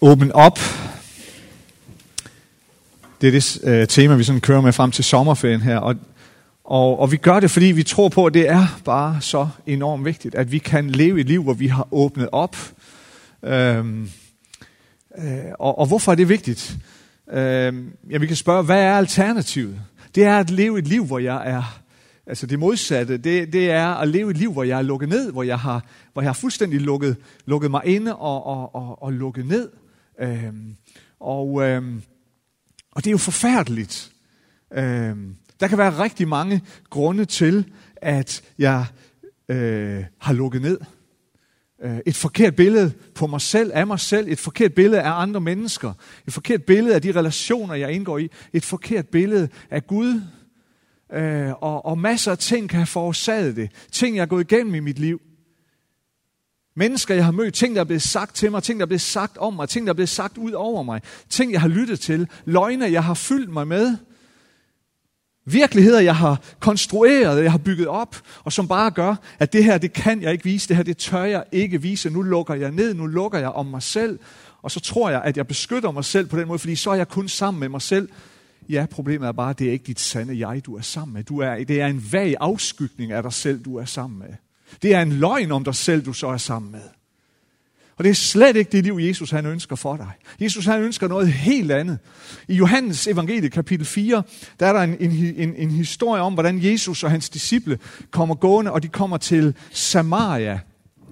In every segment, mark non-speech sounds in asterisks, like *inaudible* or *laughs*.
åbne op. Det er det øh, tema, vi sådan kører med frem til sommerferien her. Og, og, og vi gør det, fordi vi tror på, at det er bare så enormt vigtigt, at vi kan leve et liv, hvor vi har åbnet op. Øhm, øh, og, og hvorfor er det vigtigt? Øhm, ja, vi kan spørge, hvad er alternativet? Det er at leve et liv, hvor jeg er Altså det modsatte, det, det er at leve et liv, hvor jeg er lukket ned, hvor jeg har, hvor jeg har fuldstændig lukket, lukket mig inde og, og, og, og lukket ned. Øhm, og, øhm, og det er jo forfærdeligt. Øhm, der kan være rigtig mange grunde til, at jeg øh, har lukket ned. Øh, et forkert billede på mig selv, af mig selv, et forkert billede af andre mennesker, et forkert billede af de relationer, jeg indgår i, et forkert billede af Gud, øh, og, og masser af ting kan have forårsaget det. Ting, jeg har gået igennem i mit liv. Mennesker, jeg har mødt, ting, der er blevet sagt til mig, ting, der er blevet sagt om mig, ting, der er blevet sagt ud over mig, ting, jeg har lyttet til, løgne, jeg har fyldt mig med, virkeligheder, jeg har konstrueret, jeg har bygget op, og som bare gør, at det her, det kan jeg ikke vise, det her, det tør jeg ikke vise, nu lukker jeg ned, nu lukker jeg om mig selv, og så tror jeg, at jeg beskytter mig selv på den måde, fordi så er jeg kun sammen med mig selv. Ja, problemet er bare, at det er ikke dit sande jeg, du er sammen med. Du er, det er en vag afskygning af dig selv, du er sammen med. Det er en løgn om dig selv, du så er sammen med. Og det er slet ikke det liv, Jesus han ønsker for dig. Jesus han ønsker noget helt andet. I Johannes evangelie kapitel 4, der er der en, en, en, en historie om, hvordan Jesus og hans disciple kommer gående, og de kommer til Samaria.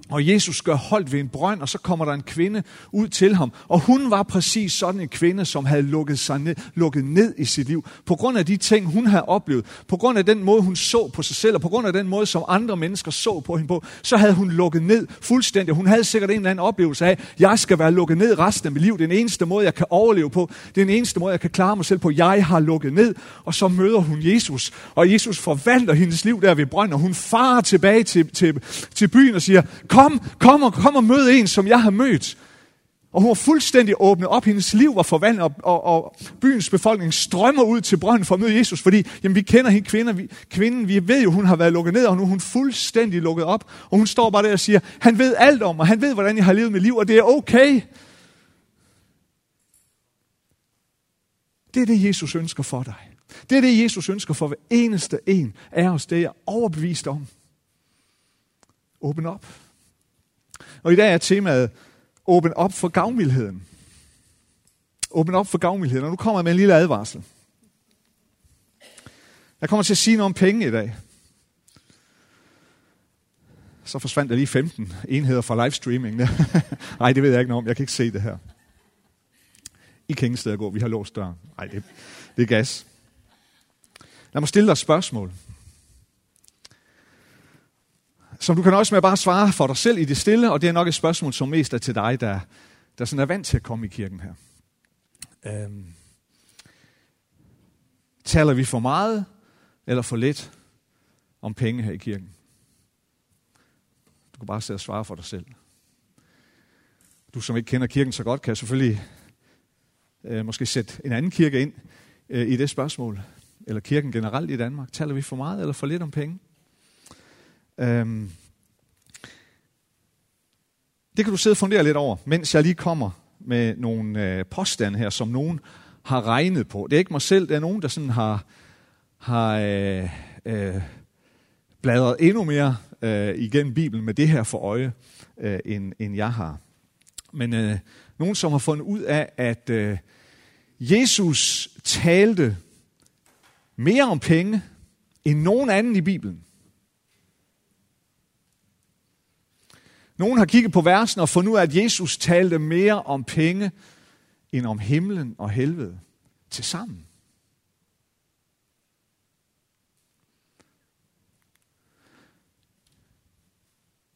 Og Jesus gør holdt ved en brønd, og så kommer der en kvinde ud til ham. Og hun var præcis sådan en kvinde, som havde lukket sig ned, lukket ned i sit liv. På grund af de ting, hun havde oplevet, på grund af den måde, hun så på sig selv, og på grund af den måde, som andre mennesker så på hende på, så havde hun lukket ned fuldstændig. Hun havde sikkert en eller anden oplevelse af, jeg skal være lukket ned resten af mit liv. Den eneste måde, jeg kan overleve på. Den eneste måde, jeg kan klare mig selv på. Jeg har lukket ned. Og så møder hun Jesus. Og Jesus forvandler hendes liv der ved brønden, og hun farer tilbage til, til, til byen og siger, Kom, kom og, kom og mød en, som jeg har mødt. Og hun var fuldstændig åbnet op. Hendes liv var forvandlet, og, og, og byens befolkning strømmer ud til brønden for at møde Jesus, fordi jamen, vi kender hende kvinder, vi, kvinden, vi ved jo, hun har været lukket ned, og nu er hun fuldstændig lukket op. Og hun står bare der og siger, han ved alt om mig, han ved, hvordan jeg har levet mit liv, og det er okay. Det er det, Jesus ønsker for dig. Det er det, Jesus ønsker for hver eneste en af os. Det er jeg overbevist om. Åbn op. Og i dag er temaet åben op for gavmildheden. Åben op for gavmildheden. Og nu kommer jeg med en lille advarsel. Jeg kommer til at sige noget om penge i dag. Så forsvandt der lige 15 enheder fra livestreaming. *laughs* Nej, det ved jeg ikke noget om. Jeg kan ikke se det her. I kan ingen steder gå. Vi har låst døren. Nej, det, det er gas. Lad mig stille dig et spørgsmål som du kan også med bare svare for dig selv i det stille, og det er nok et spørgsmål, som mest er til dig, der, der sådan er vant til at komme i kirken her. Øhm, taler vi for meget eller for lidt om penge her i kirken? Du kan bare sidde og svare for dig selv. Du som ikke kender kirken så godt, kan selvfølgelig øh, måske sætte en anden kirke ind øh, i det spørgsmål. Eller kirken generelt i Danmark. Taler vi for meget eller for lidt om penge? Øhm, det kan du sidde og fundere lidt over, mens jeg lige kommer med nogle øh, påstande her, som nogen har regnet på. Det er ikke mig selv, det er nogen, der sådan har, har øh, øh, bladret endnu mere øh, igennem Bibelen med det her for øje, øh, end, end jeg har. Men øh, nogen, som har fundet ud af, at øh, Jesus talte mere om penge end nogen anden i Bibelen. Nogen har kigget på versen og fundet ud af, at Jesus talte mere om penge end om himlen og helvede til sammen.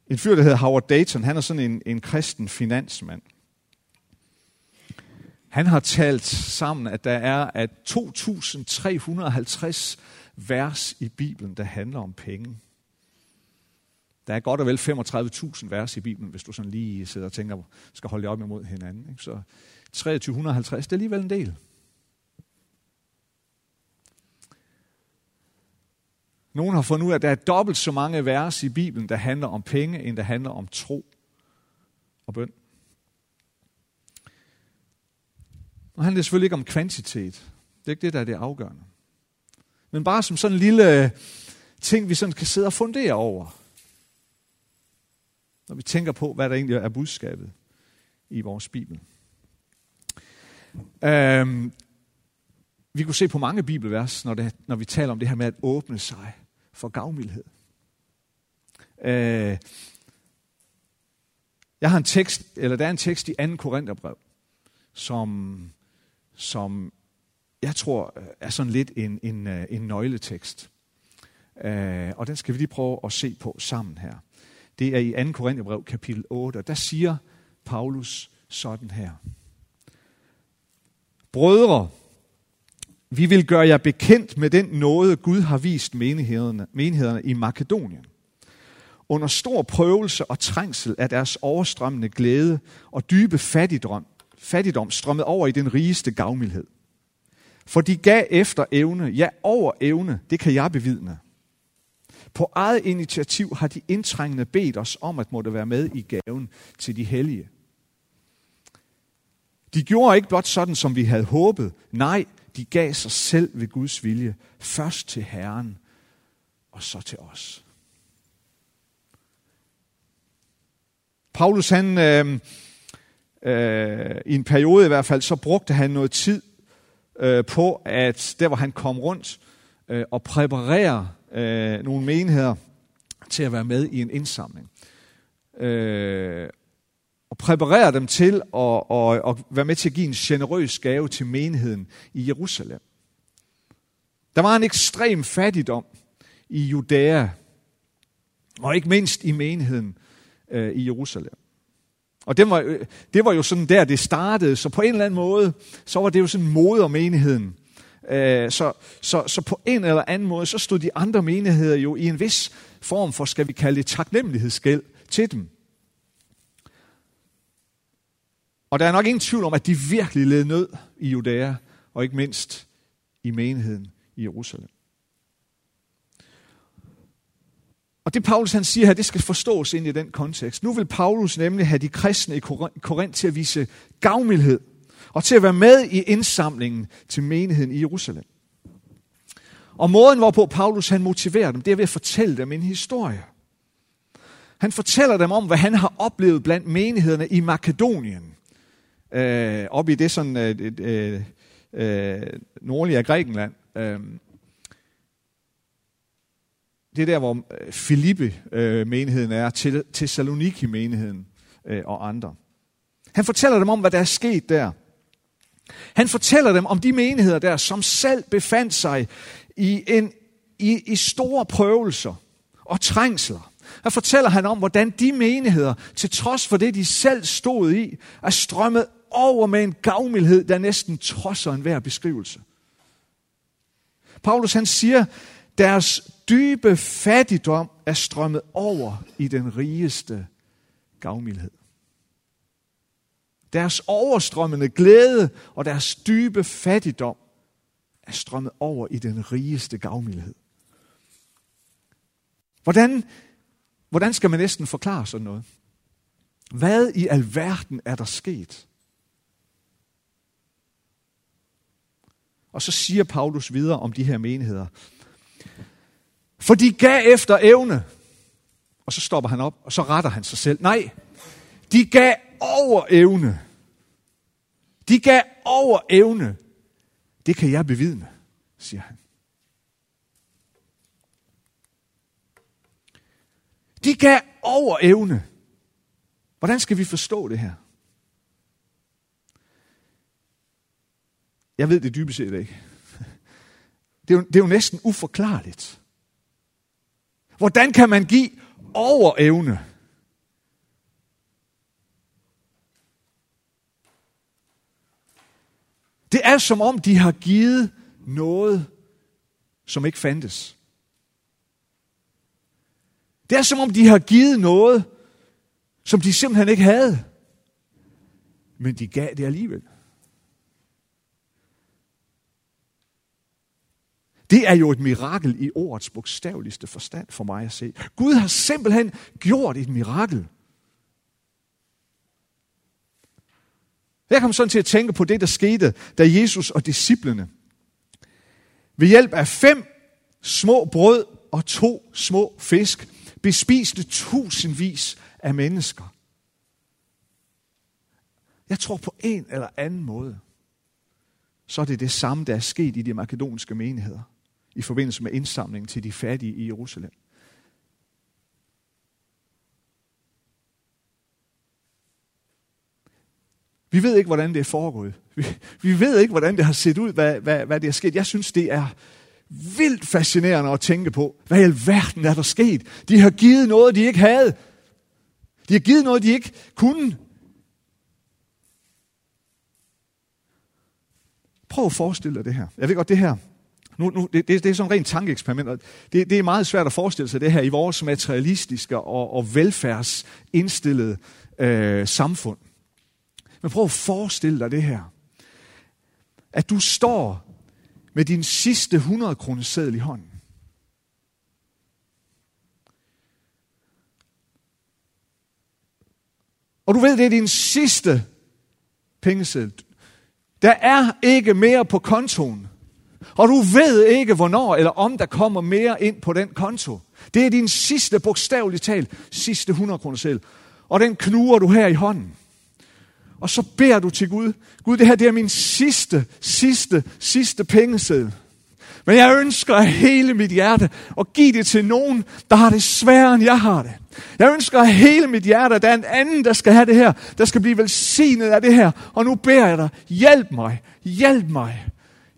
En fyr, der hedder Howard Dayton, han er sådan en, en kristen finansmand. Han har talt sammen, at der er at 2.350 vers i Bibelen, der handler om penge. Der er godt og vel 35.000 vers i Bibelen, hvis du sådan lige sidder og tænker, skal holde op imod hinanden. Ikke? Så 2350, det er alligevel en del. Nogen har fundet ud af, at der er dobbelt så mange vers i Bibelen, der handler om penge, end der handler om tro og bøn. Og handler selvfølgelig ikke om kvantitet. Det er ikke det, der er det afgørende. Men bare som sådan en lille øh, ting, vi sådan kan sidde og fundere over. Når vi tænker på, hvad der egentlig er budskabet i vores Bibel. Øhm, vi kunne se på mange bibelvers, når, det, når vi taler om det her med at åbne sig for gavmildhed. Øh, jeg har en tekst, eller der er en tekst i 2. Korintherbrev, som, som jeg tror er sådan lidt en, en, øh, en nøgletekst. Øh, og den skal vi lige prøve at se på sammen her. Det er i 2. Korintherbrev kapitel 8, og der siger Paulus sådan her. Brødre, vi vil gøre jer bekendt med den nåde, Gud har vist menighederne, menighederne i Makedonien. Under stor prøvelse og trængsel af deres overstrømmende glæde og dybe fattigdom, fattigdom strømmet over i den rigeste gavmildhed. For de gav efter evne, ja over evne, det kan jeg bevidne. På eget initiativ har de indtrængende bedt os om at måtte være med i gaven til de hellige. De gjorde ikke blot sådan, som vi havde håbet. Nej, de gav sig selv ved Guds vilje. Først til Herren, og så til os. Paulus, han, øh, øh, i en periode i hvert fald, så brugte han noget tid øh, på, at der hvor han kom rundt øh, og præparere øh, nogle menigheder til at være med i en indsamling. Øh, og præparere dem til at, og, at være med til at give en generøs gave til menigheden i Jerusalem. Der var en ekstrem fattigdom i Judæa, og ikke mindst i menigheden øh, i Jerusalem. Og det var, øh, det var jo sådan der, det startede, så på en eller anden måde, så var det jo sådan moder menigheden. Øh, så, så, så på en eller anden måde, så stod de andre menigheder jo i en vis form for, skal vi kalde det, taknemmelighedsgæld til dem. Og der er nok ingen tvivl om, at de virkelig led nød i Judæa, og ikke mindst i menigheden i Jerusalem. Og det Paulus han siger her, det skal forstås ind i den kontekst. Nu vil Paulus nemlig have de kristne i Korinth til at vise gavmildhed og til at være med i indsamlingen til menigheden i Jerusalem. Og måden, hvorpå Paulus han motiverer dem, det er ved at fortælle dem en historie. Han fortæller dem om, hvad han har oplevet blandt menighederne i Makedonien øh, op i det sådan øh, øh, øh, nordlige af Grækenland. Øh, det er der, hvor Filippe-menigheden øh, øh er, Thessaloniki-menigheden øh, og andre. Han fortæller dem om, hvad der er sket der. Han fortæller dem om de menigheder der, som selv befandt sig i, en, i, i store prøvelser og trængsler. Her fortæller han om, hvordan de menigheder, til trods for det, de selv stod i, er strømmet over med en gavmildhed, der næsten trodser enhver beskrivelse. Paulus han siger, deres dybe fattigdom er strømmet over i den rigeste gavmildhed. Deres overstrømmende glæde og deres dybe fattigdom er strømmet over i den rigeste gavmildhed. Hvordan, hvordan skal man næsten forklare sådan noget? Hvad i alverden er der sket? Og så siger Paulus videre om de her menigheder. For de gav efter evne. Og så stopper han op, og så retter han sig selv. Nej, de gav over evne. De gav over evne. Det kan jeg bevidne, siger han. De gav over evne. Hvordan skal vi forstå det her? Jeg ved det dybest set ikke. *laughs* Det er, jo, det er jo næsten uforklarligt. Hvordan kan man give over evne? Det er som om, de har givet noget, som ikke fandtes. Det er som om, de har givet noget, som de simpelthen ikke havde. Men de gav det alligevel. Det er jo et mirakel i ordets bogstaveligste forstand for mig at se. Gud har simpelthen gjort et mirakel. Jeg kom sådan til at tænke på det, der skete, da Jesus og disciplene ved hjælp af fem små brød og to små fisk bespiste tusindvis af mennesker. Jeg tror på en eller anden måde, så er det det samme, der er sket i de makedonske menigheder i forbindelse med indsamlingen til de fattige i Jerusalem. Vi ved ikke, hvordan det er foregået. Vi, vi ved ikke, hvordan det har set ud, hvad, hvad, hvad det er sket. Jeg synes, det er vildt fascinerende at tænke på, hvad i alverden er der sket. De har givet noget, de ikke havde. De har givet noget, de ikke kunne. Prøv at forestille dig det her. Jeg ved godt, det her, nu, nu, det, det, det er sådan en rent tankeeksperiment. Det, det er meget svært at forestille sig det her i vores materialistiske og, og velfærdsindstillede øh, samfund. Men prøv at forestille dig det her. At du står med din sidste 100 kroner seddel i hånden. Og du ved, det er din sidste pengeseddel. Der er ikke mere på kontoen. Og du ved ikke, hvornår eller om der kommer mere ind på den konto. Det er din sidste, bogstaveligt talt, sidste 100 kroner selv. Og den knuger du her i hånden. Og så beder du til Gud. Gud, det her det er min sidste, sidste, sidste pengeseddel. Men jeg ønsker af hele mit hjerte at give det til nogen, der har det sværere, end jeg har det. Jeg ønsker af hele mit hjerte, at der er en anden, der skal have det her, der skal blive velsignet af det her. Og nu beder jeg dig, hjælp mig, hjælp mig,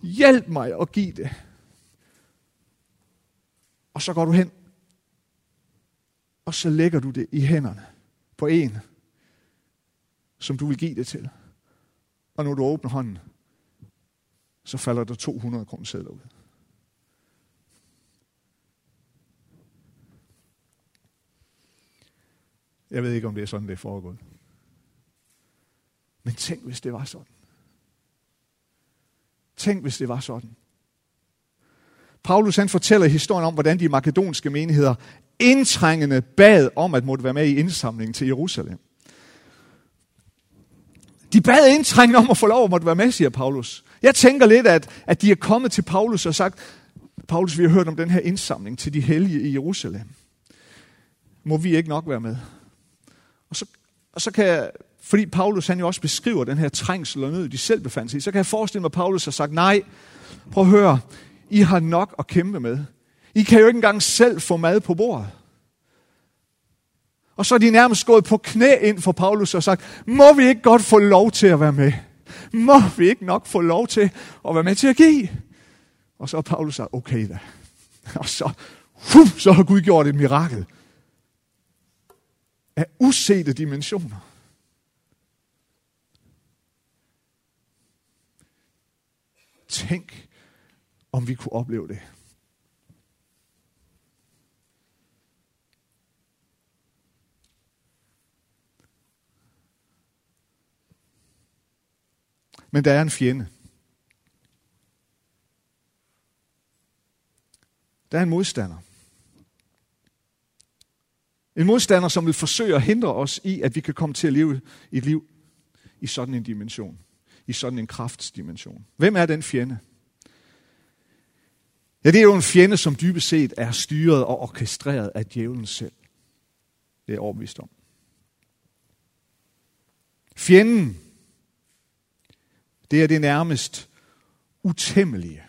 hjælp mig at give det. Og så går du hen, og så lægger du det i hænderne på en, som du vil give det til. Og når du åbner hånden, så falder der 200 kroner sædler ud. Jeg ved ikke, om det er sådan, det er foregået. Men tænk, hvis det var sådan. Tænk, hvis det var sådan. Paulus han fortæller historien om, hvordan de makedonske menigheder indtrængende bad om at måtte være med i indsamlingen til Jerusalem. De bad indtrængende om at få lov at måtte være med, siger Paulus. Jeg tænker lidt, at, at de er kommet til Paulus og sagt, Paulus, vi har hørt om den her indsamling til de hellige i Jerusalem. Må vi ikke nok være med? Og så, og så kan jeg, fordi Paulus han jo også beskriver den her trængsel og nød, de selv befandt sig i, så kan jeg forestille mig, at Paulus har sagt, nej, prøv at høre, I har nok at kæmpe med. I kan jo ikke engang selv få mad på bordet. Og så er de nærmest gået på knæ ind for Paulus og sagt, må vi ikke godt få lov til at være med? Må vi ikke nok få lov til at være med til at give? Og så har Paulus sagt, okay da. Og så, uh, så har Gud gjort et mirakel. Af usete dimensioner. Tænk, om vi kunne opleve det. Men der er en fjende. Der er en modstander. En modstander, som vil forsøge at hindre os i, at vi kan komme til at leve et liv i sådan en dimension. I sådan en kraftsdimension. Hvem er den fjende? Ja, det er jo en fjende, som dybest set er styret og orkestreret af djævlen selv. Det er overbevist om. Fjenden det er det nærmest utæmmelige.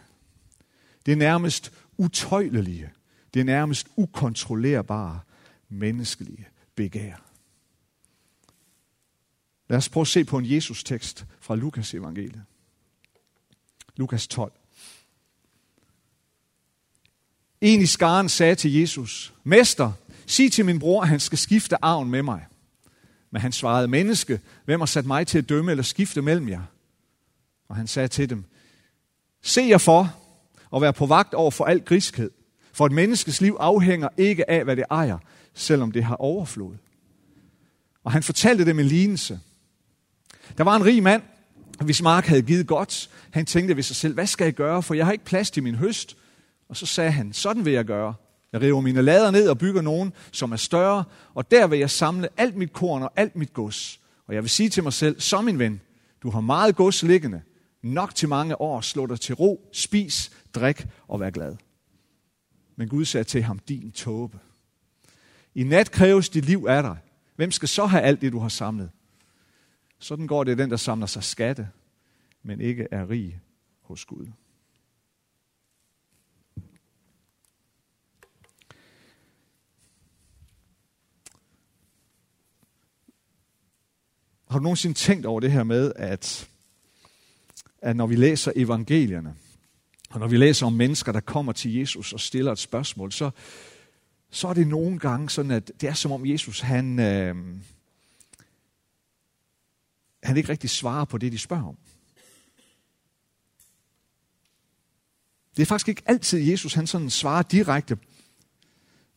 Det er nærmest utøjlelige. Det er nærmest ukontrollerbare menneskelige begær. Lad os prøve at se på en Jesus-tekst fra Lukas evangeliet. Lukas 12. En i skaren sagde til Jesus, Mester, sig til min bror, at han skal skifte arven med mig. Men han svarede, menneske, hvem har sat mig til at dømme eller skifte mellem jer? Og han sagde til dem, se jer for og vær på vagt over for al griskhed, for et menneskes liv afhænger ikke af, hvad det ejer, selvom det har overflod. Og han fortalte dem en lignelse. Der var en rig mand, hvis mark havde givet godt. Han tænkte ved sig selv, hvad skal jeg gøre, for jeg har ikke plads til min høst. Og så sagde han, sådan vil jeg gøre. Jeg river mine lader ned og bygger nogen, som er større, og der vil jeg samle alt mit korn og alt mit gods. Og jeg vil sige til mig selv, så min ven, Du har meget gods liggende. Nok til mange år. Slå dig til ro. Spis, drik og vær glad. Men Gud sagde til ham, din tåbe. I nat kræves dit liv af dig. Hvem skal så have alt det, du har samlet? Sådan går det den, der samler sig skatte, men ikke er rig hos Gud. Har du nogensinde tænkt over det her med, at, at når vi læser evangelierne, og når vi læser om mennesker, der kommer til Jesus og stiller et spørgsmål, så, så er det nogle gange sådan, at det er som om Jesus, han, øh, han ikke rigtig svarer på det, de spørger om. Det er faktisk ikke altid Jesus, han sådan svarer direkte,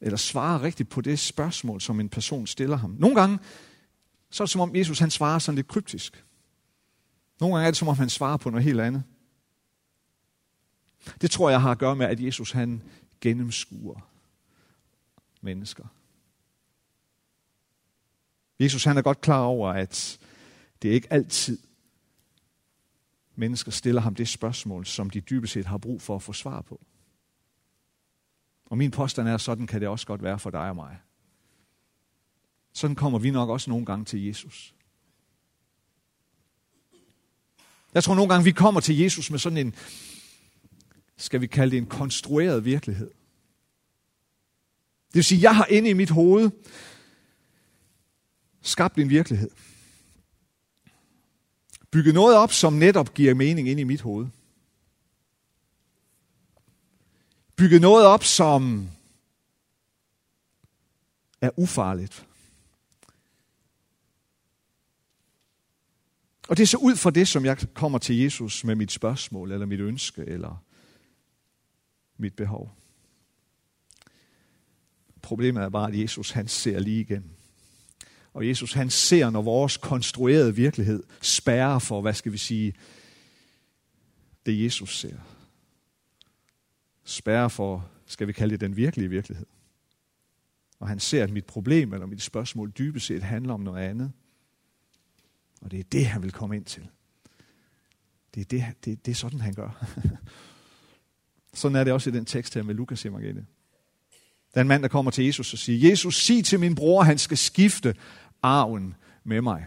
eller svarer rigtigt på det spørgsmål, som en person stiller ham. Nogle gange, så er det som om Jesus, han svarer sådan lidt kryptisk. Nogle gange er det som om, han svarer på noget helt andet. Det tror jeg har at gøre med, at Jesus, han gennemskuer mennesker. Jesus han er godt klar over, at det er ikke altid mennesker stiller ham det spørgsmål, som de dybest set har brug for at få svar på. Og min påstand er, sådan kan det også godt være for dig og mig. Sådan kommer vi nok også nogle gange til Jesus. Jeg tror nogle gange, vi kommer til Jesus med sådan en, skal vi kalde det en konstrueret virkelighed. Det vil sige, jeg har inde i mit hoved skabt en virkelighed. Bygget noget op, som netop giver mening ind i mit hoved. Bygget noget op, som er ufarligt. Og det er så ud fra det, som jeg kommer til Jesus med mit spørgsmål, eller mit ønske, eller mit behov. Problemet er bare, at Jesus han ser lige igennem. Og Jesus han ser, når vores konstruerede virkelighed spærrer for, hvad skal vi sige, det Jesus ser. Spærrer for, skal vi kalde det den virkelige virkelighed. Og han ser, at mit problem eller mit spørgsmål dybest set handler om noget andet. Og det er det, han vil komme ind til. Det er, det, det, det er sådan, han gør. *laughs* sådan er det også i den tekst her med Lukas evangeliet. Der er en mand, der kommer til Jesus og siger, Jesus, sig til min bror, han skal skifte arven med mig.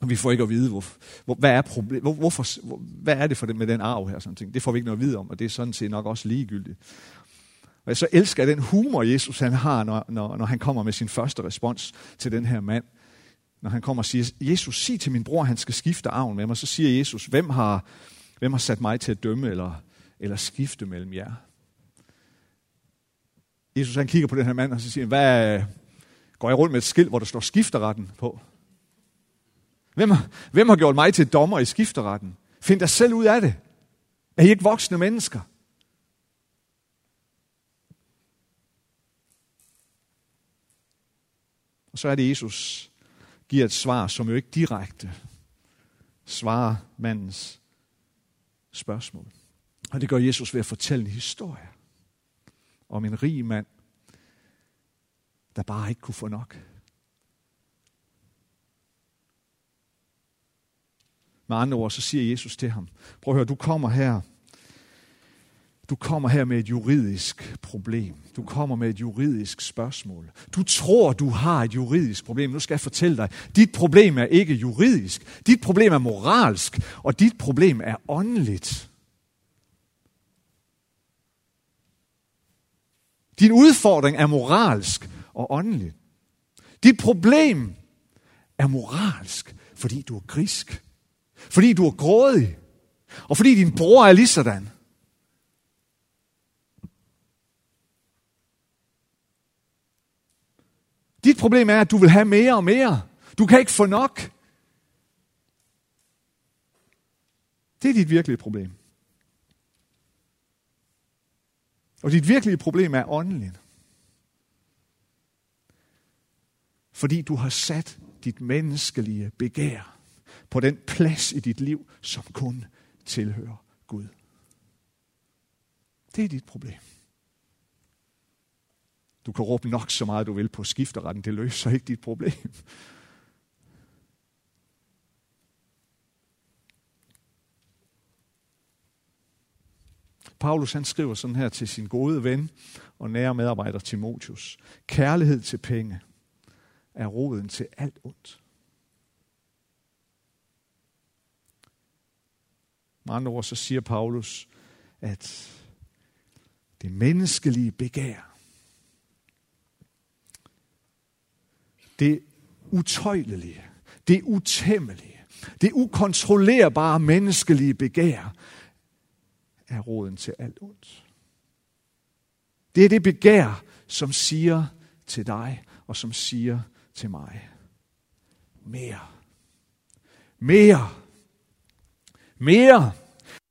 Og vi får ikke at vide, hvor, hvor, hvad, er problem, hvor, hvorfor, hvor, hvad er det for det med den arv her. Sådan ting. Det får vi ikke noget at vide om, og det er sådan set nok også ligegyldigt. Og jeg så elsker den humor, Jesus han har, når, når, når han kommer med sin første respons til den her mand. Når han kommer og siger, Jesus, sig til min bror, han skal skifte arven med mig. Så siger Jesus, hvem har, hvem har sat mig til at dømme eller, eller skifte mellem jer? Jesus han kigger på den her mand, og så siger hvad, går jeg rundt med et skilt, hvor der står skifteretten på? Hvem har, hvem har gjort mig til dommer i skifteretten? Find dig selv ud af det. Er I ikke voksne mennesker? Og så er det, Jesus giver et svar, som jo ikke direkte svarer mandens spørgsmål. Og det gør Jesus ved at fortælle en historie om en rig mand, der bare ikke kunne få nok. Med andre ord, så siger Jesus til ham, prøv at høre, du kommer her, du kommer her med et juridisk problem. Du kommer med et juridisk spørgsmål. Du tror, du har et juridisk problem. Nu skal jeg fortælle dig, dit problem er ikke juridisk. Dit problem er moralsk, og dit problem er åndeligt. Din udfordring er moralsk og åndelig. Dit problem er moralsk, fordi du er grisk. Fordi du er grådig. Og fordi din bror er lige sådan. Dit problem er, at du vil have mere og mere. Du kan ikke få nok. Det er dit virkelige problem. Og dit virkelige problem er åndeligt. Fordi du har sat dit menneskelige begær på den plads i dit liv, som kun tilhører Gud. Det er dit problem. Du kan råbe nok så meget, du vil på skifteretten. Det løser ikke dit problem. Paulus han skriver sådan her til sin gode ven og nære medarbejder Timotius. Kærlighed til penge er roden til alt ondt. Med andre ord så siger Paulus, at det menneskelige begær det utøjlelige, det utæmmelige, det ukontrollerbare menneskelige begær, er roden til alt ondt. Det er det begær, som siger til dig og som siger til mig. Mere. Mere. Mere.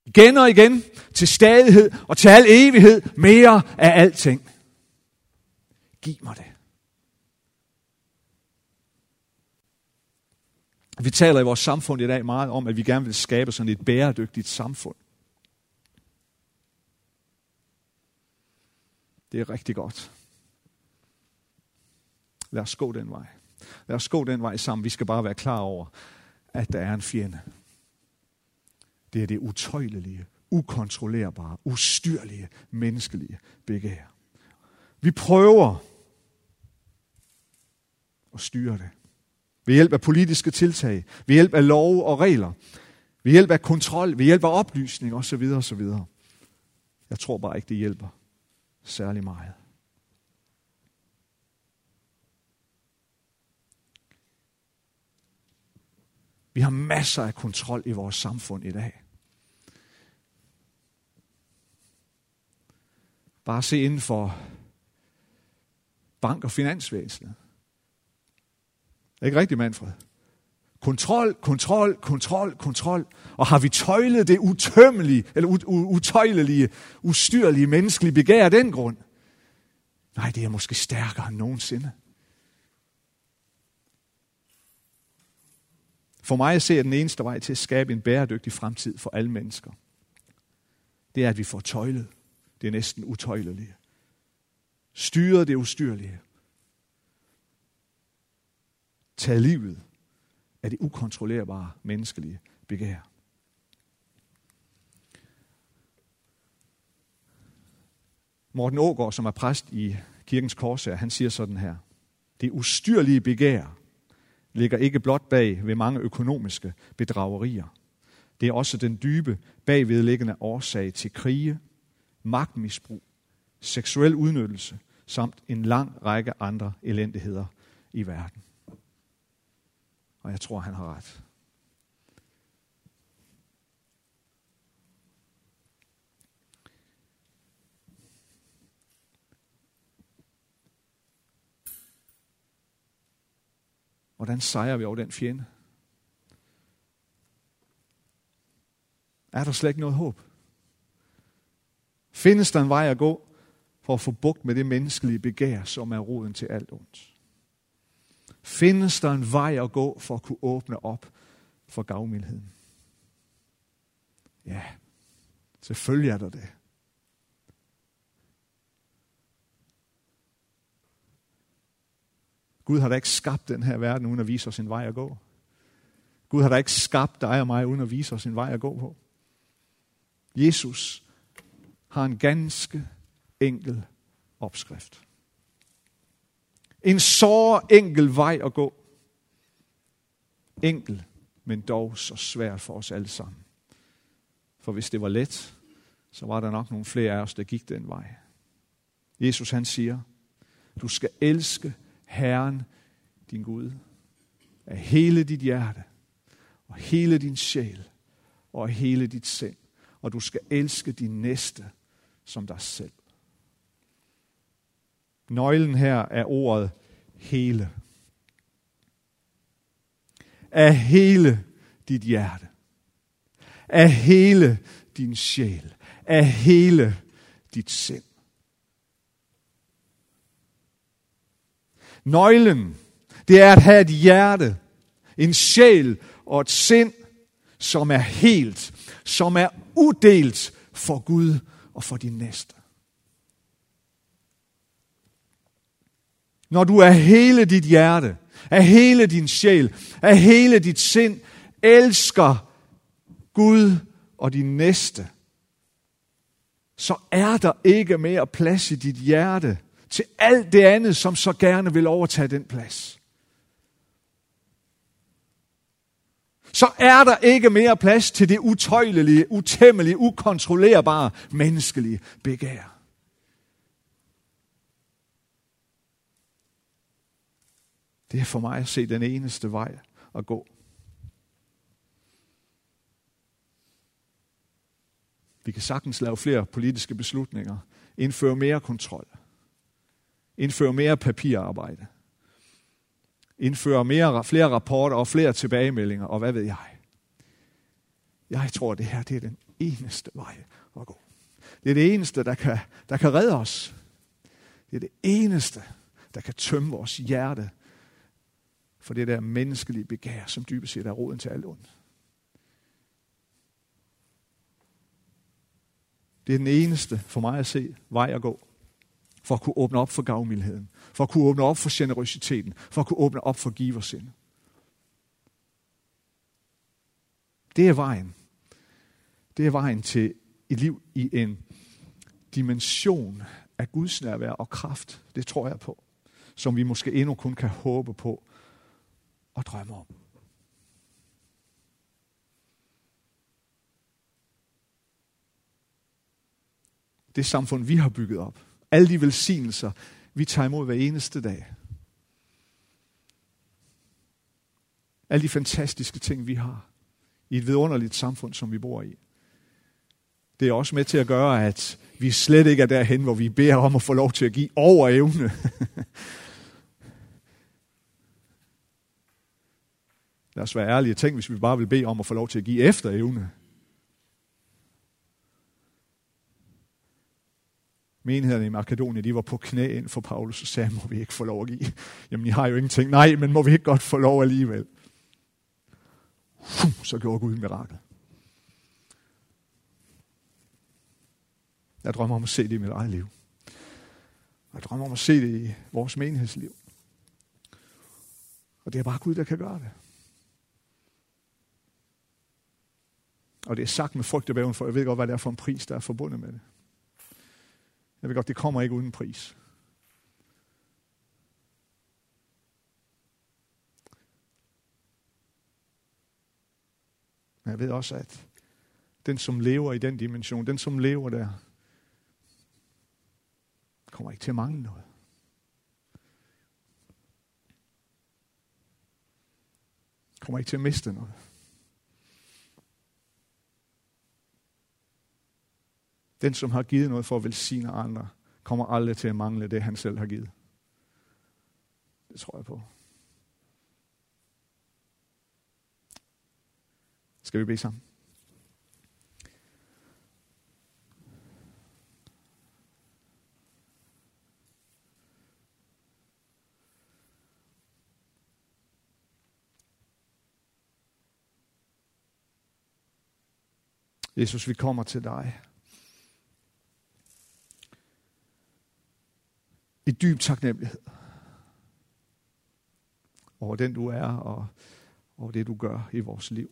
Igen og igen. Til stadighed og til al evighed. Mere af alting. Giv mig det. Vi taler i vores samfund i dag meget om, at vi gerne vil skabe sådan et bæredygtigt samfund. Det er rigtig godt. Lad os gå den vej. Lad os gå den vej sammen. Vi skal bare være klar over, at der er en fjende. Det er det utøjlelige, ukontrollerbare, ustyrlige, menneskelige begær. Vi prøver at styre det. Ved hjælp af politiske tiltag, ved hjælp af lov og regler, ved hjælp af kontrol, ved hjælp af oplysning osv. osv. Jeg tror bare ikke, det hjælper særlig meget. Vi har masser af kontrol i vores samfund i dag. Bare se inden for bank- og finansvæsenet. Er ikke rigtigt, Manfred? Kontrol, kontrol, kontrol, kontrol. Og har vi tøjlet det utømmelige, eller utøjlelige, ustyrlige menneskelige begær af den grund? Nej, det er måske stærkere end nogensinde. For mig at se, at den eneste vej til at skabe en bæredygtig fremtid for alle mennesker, det er, at vi får tøjlet det er næsten utøjlelige. Styret det ustyrlige. Tag livet af det ukontrollerbare menneskelige begær. Morten Ågaard, som er præst i kirkens korsager, han siger sådan her. Det ustyrlige begær ligger ikke blot bag ved mange økonomiske bedragerier. Det er også den dybe bagvedliggende årsag til krige, magtmisbrug, seksuel udnyttelse samt en lang række andre elendigheder i verden. Og jeg tror, han har ret. Hvordan sejrer vi over den fjende? Er der slet ikke noget håb? Findes der en vej at gå for at få bugt med det menneskelige begær, som er roden til alt ondt? Findes der en vej at gå for at kunne åbne op for gavmildheden? Ja, selvfølgelig er der det. Gud har da ikke skabt den her verden uden at vise os en vej at gå. Gud har da ikke skabt dig og mig uden at vise os en vej at gå på. Jesus har en ganske enkel opskrift. En så enkel vej at gå. Enkel, men dog så svært for os alle sammen. For hvis det var let, så var der nok nogle flere af os, der gik den vej. Jesus han siger, du skal elske Herren, din Gud, af hele dit hjerte, og hele din sjæl, og af hele dit sind. Og du skal elske din næste som dig selv. Nøglen her er ordet hele. Af hele dit hjerte. Af hele din sjæl. Af hele dit sind. Nøglen, det er at have et hjerte, en sjæl og et sind, som er helt, som er udelt for Gud og for din næste. Når du af hele dit hjerte, af hele din sjæl, af hele dit sind, elsker Gud og din næste, så er der ikke mere plads i dit hjerte til alt det andet, som så gerne vil overtage den plads. Så er der ikke mere plads til det utøjlelige, utæmmelige, ukontrollerbare menneskelige begær. Det er for mig at se den eneste vej at gå. Vi kan sagtens lave flere politiske beslutninger, indføre mere kontrol, indføre mere papirarbejde, indføre mere, flere rapporter og flere tilbagemeldinger, og hvad ved jeg. Jeg tror, det her det er den eneste vej at gå. Det er det eneste, der kan, der kan redde os. Det er det eneste, der kan tømme vores hjerte for det der menneskelige begær, som dybest set er roden til alt ondt. Det er den eneste for mig at se vej at gå. For at kunne åbne op for gavmildheden. For at kunne åbne op for generøsiteten. For at kunne åbne op for giversind. Det er vejen. Det er vejen til et liv i en dimension af Guds nærvær og kraft. Det tror jeg på. Som vi måske endnu kun kan håbe på og drømme om. Det samfund, vi har bygget op. Alle de velsignelser, vi tager imod hver eneste dag. Alle de fantastiske ting, vi har i et vidunderligt samfund, som vi bor i. Det er også med til at gøre, at vi slet ikke er derhen, hvor vi beder om at få lov til at give over evne. *laughs* Lad os være ærlige. Tænk, hvis vi bare vil bede om at få lov til at give efter evne. Menighederne i Makedonien, de var på knæ ind for Paulus og sagde, må vi ikke få lov at give? Jamen, I har jo ingenting. Nej, men må vi ikke godt få lov alligevel? Så gjorde Gud en mirakel. Jeg drømmer om at se det i mit eget liv. Jeg drømmer om at se det i vores menighedsliv. Og det er bare Gud, der kan gøre det. Og det er sagt med frygt og bæven, for jeg ved godt, hvad det er for en pris, der er forbundet med det. Jeg ved godt, det kommer ikke uden pris. Men jeg ved også, at den, som lever i den dimension, den, som lever der, kommer ikke til at mangle noget. Kommer ikke til at miste noget. Den, som har givet noget for at velsigne andre, kommer aldrig til at mangle det, han selv har givet. Det tror jeg på. Skal vi bede sammen? Jesus, vi kommer til dig. I dyb taknemmelighed over den du er og over det du gør i vores liv.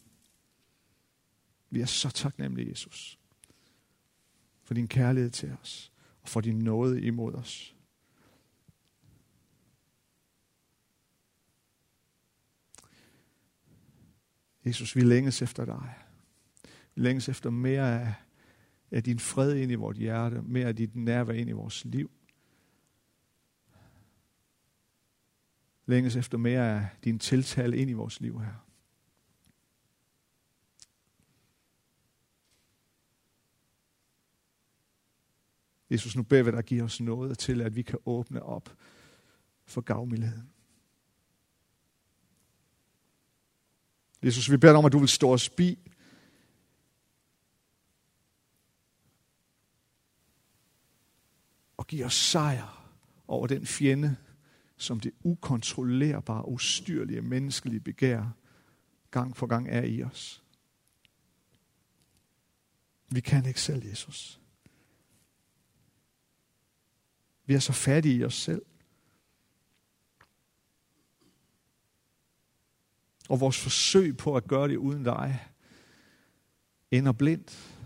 Vi er så taknemmelige, Jesus, for din kærlighed til os og for din nåde imod os. Jesus, vi længes efter dig. Vi længes efter mere af, af din fred ind i vores hjerte, mere af dit nærvær ind i vores liv. Længes efter mere af din tiltale ind i vores liv her. Jesus, nu beder vi dig give os noget til, at vi kan åbne op for gavmildheden. Jesus, vi beder dig om, at du vil stå os bi. Og give os sejr over den fjende, som det ukontrollerbare, ustyrlige, menneskelige begær gang for gang er i os. Vi kan ikke selv, Jesus. Vi er så fattige i os selv. Og vores forsøg på at gøre det uden dig ender blindt.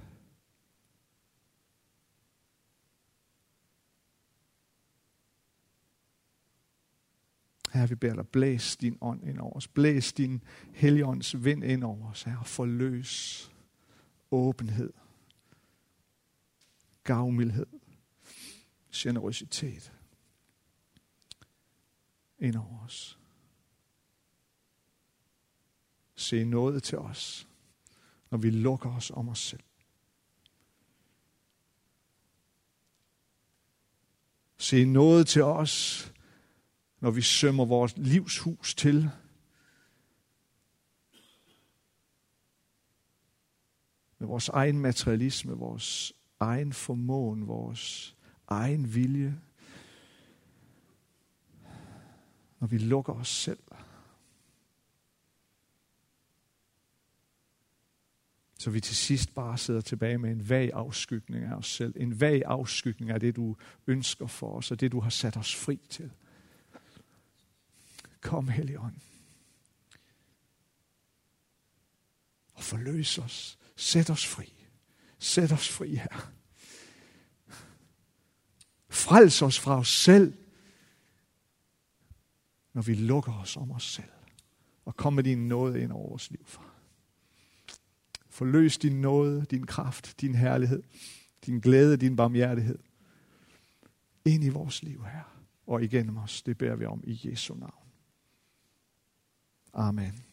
Herre, vi beder dig, blæs din ånd ind over os. Blæs din heligånds vind ind over os, Herre. Forløs åbenhed, gavmildhed, generøsitet ind over os. Se noget til os, når vi lukker os om os selv. Se noget til os, når vi sømmer vores livshus til. Med vores egen materialisme, vores egen formåen, vores egen vilje. Når vi lukker os selv. Så vi til sidst bare sidder tilbage med en vag afskygning af os selv. En vag afskygning af det, du ønsker for os, og det, du har sat os fri til. Kom, Helligånd. Og forløs os. Sæt os fri. Sæt os fri her. Frels os fra os selv, når vi lukker os om os selv. Og kom med din nåde ind over vores liv, far. Forløs din nåde, din kraft, din herlighed, din glæde, din barmhjertighed ind i vores liv her og igennem os. Det bærer vi om i Jesu navn. Amen.